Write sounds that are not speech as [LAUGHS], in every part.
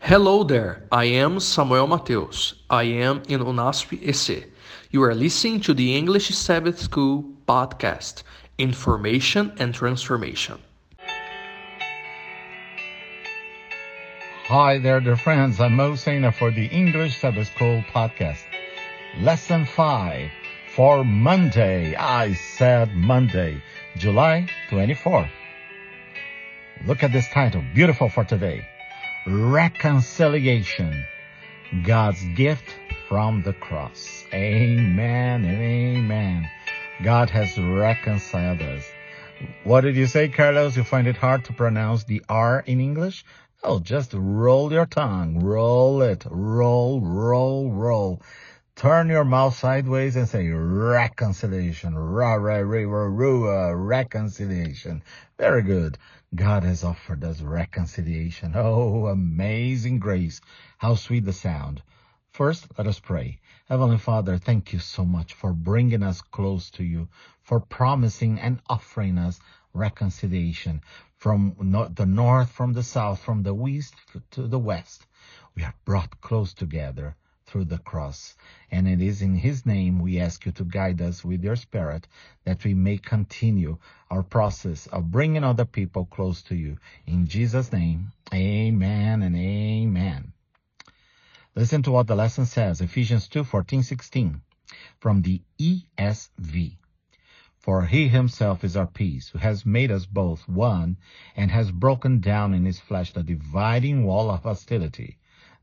Hello there, I am Samuel Mateus. I am in UNASP EC. You are listening to the English Sabbath School podcast, Information and Transformation. Hi there, dear friends. I'm Mo Saina for the English Sabbath School podcast. Lesson 5 for Monday. I said Monday, July 24. Look at this title, beautiful for today. Reconciliation. God's gift from the cross. Amen and amen. God has reconciled us. What did you say, Carlos? You find it hard to pronounce the R in English? Oh, just roll your tongue. Roll it. Roll, roll, roll. Turn your mouth sideways and say reconciliation. Ra, ra, ra, ra, ra, reconciliation. Very good. God has offered us reconciliation. [LAUGHS] Oh, amazing grace. How sweet the sound. First, let us pray. Heavenly Father, thank you so much for bringing us close to you, for promising and offering us reconciliation from the north, from the south, from the east to the west. We are brought close together through the cross. And it is in His name we ask you to guide us with your Spirit that we may continue our process of bringing other people close to you. In Jesus' name, amen and amen. Listen to what the lesson says, Ephesians 2, 14, 16, from the ESV. For he himself is our peace, who has made us both one, and has broken down in his flesh the dividing wall of hostility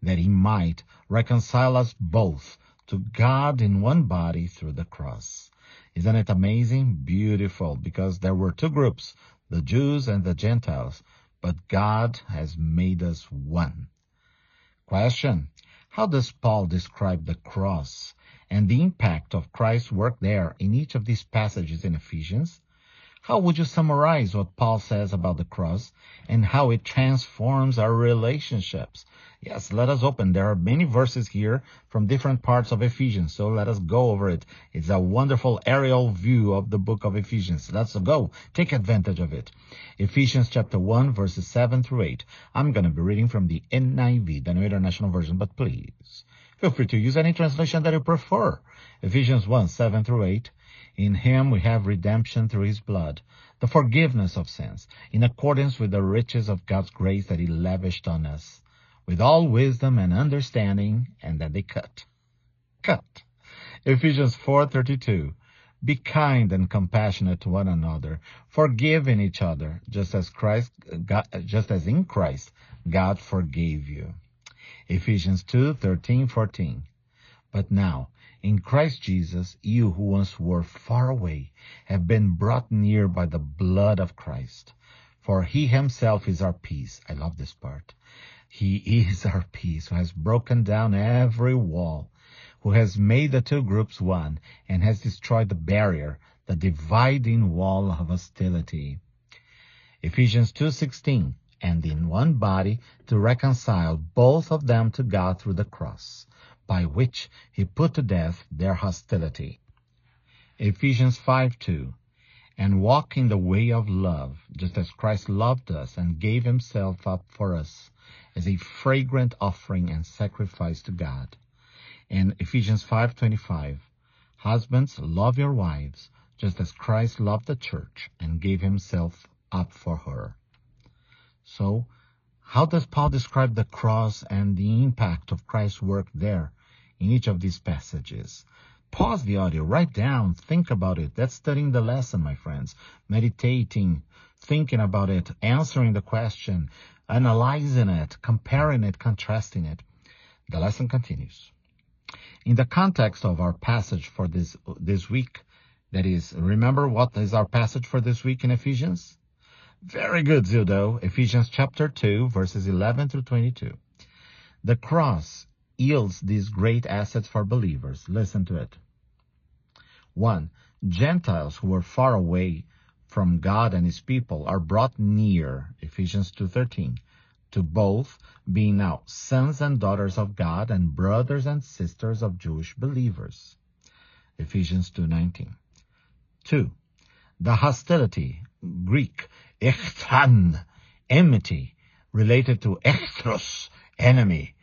that he might reconcile us both to God in one body through the cross. Isn't it amazing? Beautiful, because there were two groups, the Jews and the Gentiles, but God has made us one. Question. How does Paul describe the cross and the impact of Christ's work there in each of these passages in Ephesians? How would you summarize what Paul says about the cross and how it transforms our relationships? Yes, let us open. There are many verses here from different parts of Ephesians, so let us go over it. It's a wonderful aerial view of the book of Ephesians. Let's go. Take advantage of it. Ephesians chapter 1, verses 7 through 8. I'm going to be reading from the NIV, the New International Version, but please feel free to use any translation that you prefer. Ephesians 1, 7 through 8. In him we have redemption through his blood, the forgiveness of sins, in accordance with the riches of God's grace that he lavished on us, with all wisdom and understanding, and then they cut. Cut. Ephesians 4:32. Be kind and compassionate to one another, forgiving each other, just as Christ, God, just as in Christ God forgave you. Ephesians 2:13, 14. But now, in Christ Jesus, you who once were far away have been brought near by the blood of Christ. For he himself is our peace. I love this part. He [LAUGHS] is our peace, who has broken down every wall, who has made the two groups one, and has destroyed the barrier, the dividing wall of hostility. Ephesians 2.16 And in one body to reconcile both of them to God through the cross by which he put to death their hostility. Ephesians 5:2 And walk in the way of love, just as Christ loved us and gave himself up for us as a fragrant offering and sacrifice to God. And Ephesians 5:25 Husbands, love your wives, just as Christ loved the church and gave himself up for her. So, how does Paul describe the cross and the impact of Christ's work there in each of these passages? Pause the audio, write down, think about it. That's studying the lesson, my friends. Meditating, thinking about it, answering the question, analyzing it, comparing it, contrasting it. The lesson continues. In the context of our passage for this, this week, that is, remember what is our passage for this week in Ephesians? Very good, Zildo. Ephesians chapter 2, verses 11 through 22. The cross yields these great assets for believers. Listen to it. 1. Gentiles who were far away from God and his people are brought near, Ephesians 2.13, to both being now sons and daughters of God and brothers and sisters of Jewish believers. Ephesians 2.19. 2. The hostility, Greek, echthran, enmity, related to echthros, enemy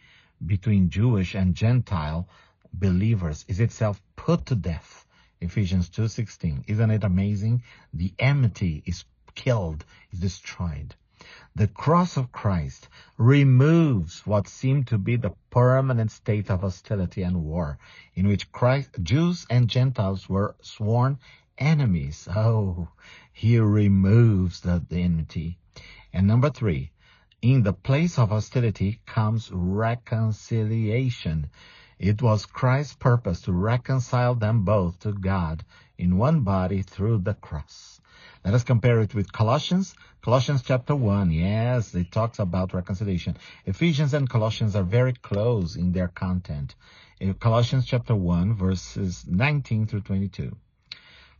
between Jewish and Gentile believers is itself put to death. Ephesians 2:16. Isn't it amazing? The enmity is killed, is destroyed. The cross of Christ removes what seemed to be the permanent state of hostility and war in which Christ, Jews and Gentiles were sworn enemies. Oh, he removes the, enmity. And number three, in the place of hostility comes reconciliation. It was Christ's purpose to reconcile them both to God in one body through the cross. Let us compare it with Colossians. Colossians chapter 1. Yes, it talks about reconciliation. Ephesians and Colossians are very close in their content. In Colossians chapter 1 verses 19 through 22.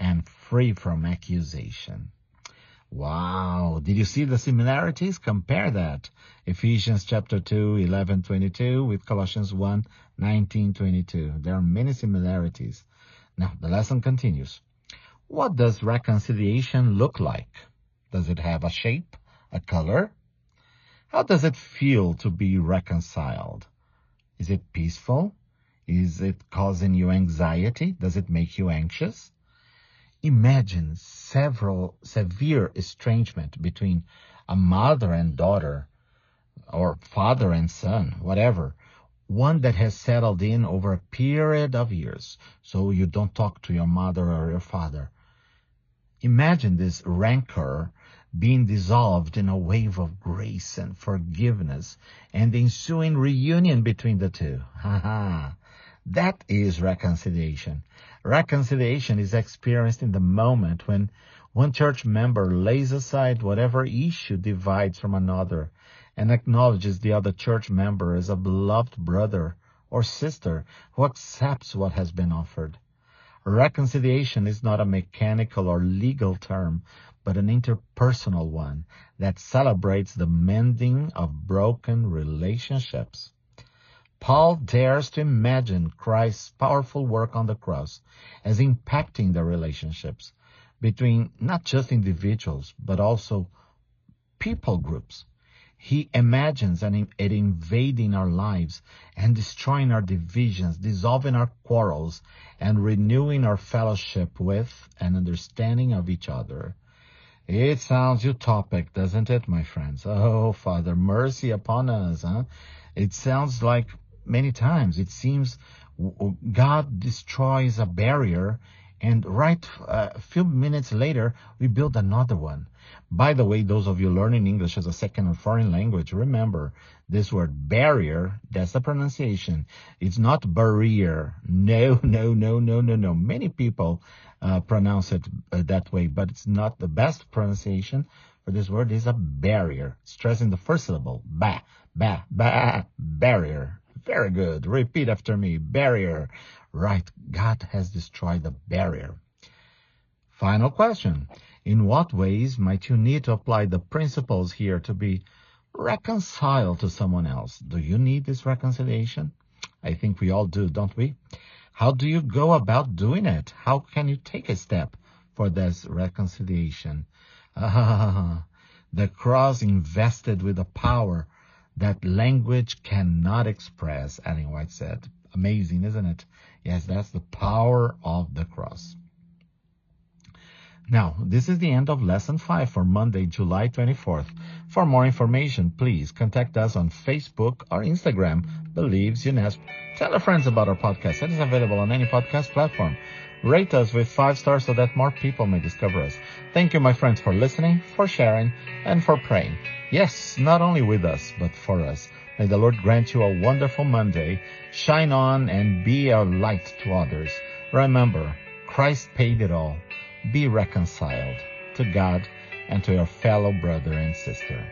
and free from accusation. Wow. Did you see the similarities? Compare that. Ephesians chapter 2, 11, 22 with Colossians 1, 19, 22. There are many similarities. Now, the lesson continues. What does reconciliation look like? Does it have a shape, a color? How does it feel to be reconciled? Is it peaceful? Is it causing you anxiety? Does it make you anxious? Imagine several severe estrangement between a mother and daughter or father and son, whatever, one that has settled in over a period of years, so you don't talk to your mother or your father. Imagine this rancor being dissolved in a wave of grace and forgiveness and the ensuing reunion between the two. Ha ha. That is reconciliation. Reconciliation is experienced in the moment when one church member lays aside whatever issue divides from another and acknowledges the other church member as a beloved brother or sister who accepts what has been offered. Reconciliation is not a mechanical or legal term, but an interpersonal one that celebrates the mending of broken relationships. Paul dares to imagine Christ's powerful work on the cross as impacting the relationships between not just individuals, but also people groups. He imagines it invading our lives and destroying our divisions, dissolving our quarrels, and renewing our fellowship with and understanding of each other. It sounds utopic, doesn't it, my friends? Oh, Father, mercy upon us, huh? It sounds like many times it seems God destroys a barrier and right uh, a few minutes later, we build another one. By the way, those of you learning English as a second or foreign language, remember this word barrier, that's the pronunciation. It's not barrier. No, [LAUGHS] no, no, no, no, no. Many people uh, pronounce it uh, that way, but it's not the best pronunciation for this word is a barrier. Stressing the first syllable. Ba, ba, ba, barrier. Very good. Repeat after me. Barrier. Right. God has destroyed the barrier. Final question. In what ways might you need to apply the principles here to be reconciled to someone else? Do you need this reconciliation? I think we all do, don't we? How do you go about doing it? How can you take a step for this reconciliation? [LAUGHS] The cross invested with the power that language cannot express, Ellen White said. Amazing, isn't it? Yes, that's the power of the cross. Now, this is the end of lesson 5 for Monday, July 24th. For more information, please contact us on Facebook or Instagram, Believes UNASP. Tell your friends about our podcast. It is available on any podcast platform. Rate us with 5 stars so that more people may discover us. Thank you, my friends, for listening, for sharing, and for praying. Yes, not only with us, but for us. May the Lord grant you a wonderful Monday. Shine on and be a light to others. Remember, Christ paid it all. Be reconciled to God and to your fellow brother and sister.